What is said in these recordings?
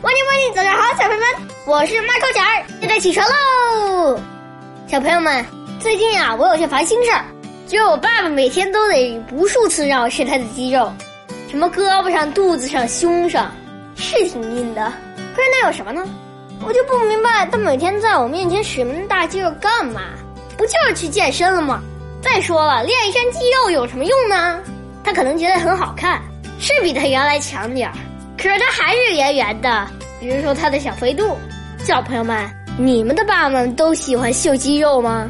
欢迎欢迎，早上好，小朋友们，我是马口儿，现在起床喽。小朋友们，最近呀，我有些烦心事儿，就是我爸爸每天都得无数次让我吃他的肌肉，什么胳膊上、肚子上、胸上，是挺硬的。可是那有什么呢？我就不明白他每天在我面前使那么大肌肉干嘛？不就是去健身了吗？再说了，练一身肌肉有什么用呢？他可能觉得很好看，是比他原来强点儿，可是它还是圆圆的。比如说他的小肥肚。小朋友们，你们的爸爸们都喜欢秀肌肉吗？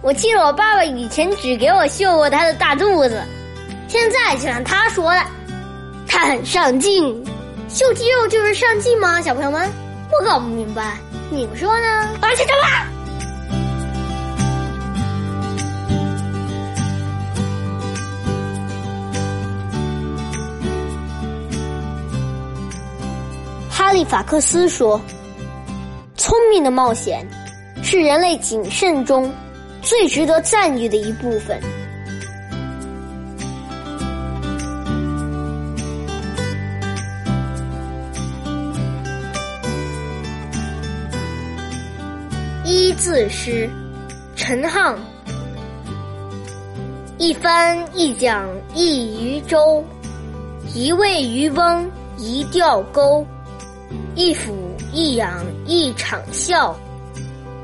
我记得我爸爸以前只给我秀过他的大肚子，现在就像他说的，他很上进。秀肌肉就是上进吗？小朋友们，我搞不明白，你们说呢？打起来吧！哈利法克斯说：“聪明的冒险是人类谨慎中最值得赞誉的一部分。”一字诗，陈沆。一帆一桨一渔舟，一位渔翁一钓钩。一俯一仰一场笑，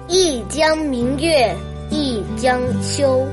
一江明月一江秋。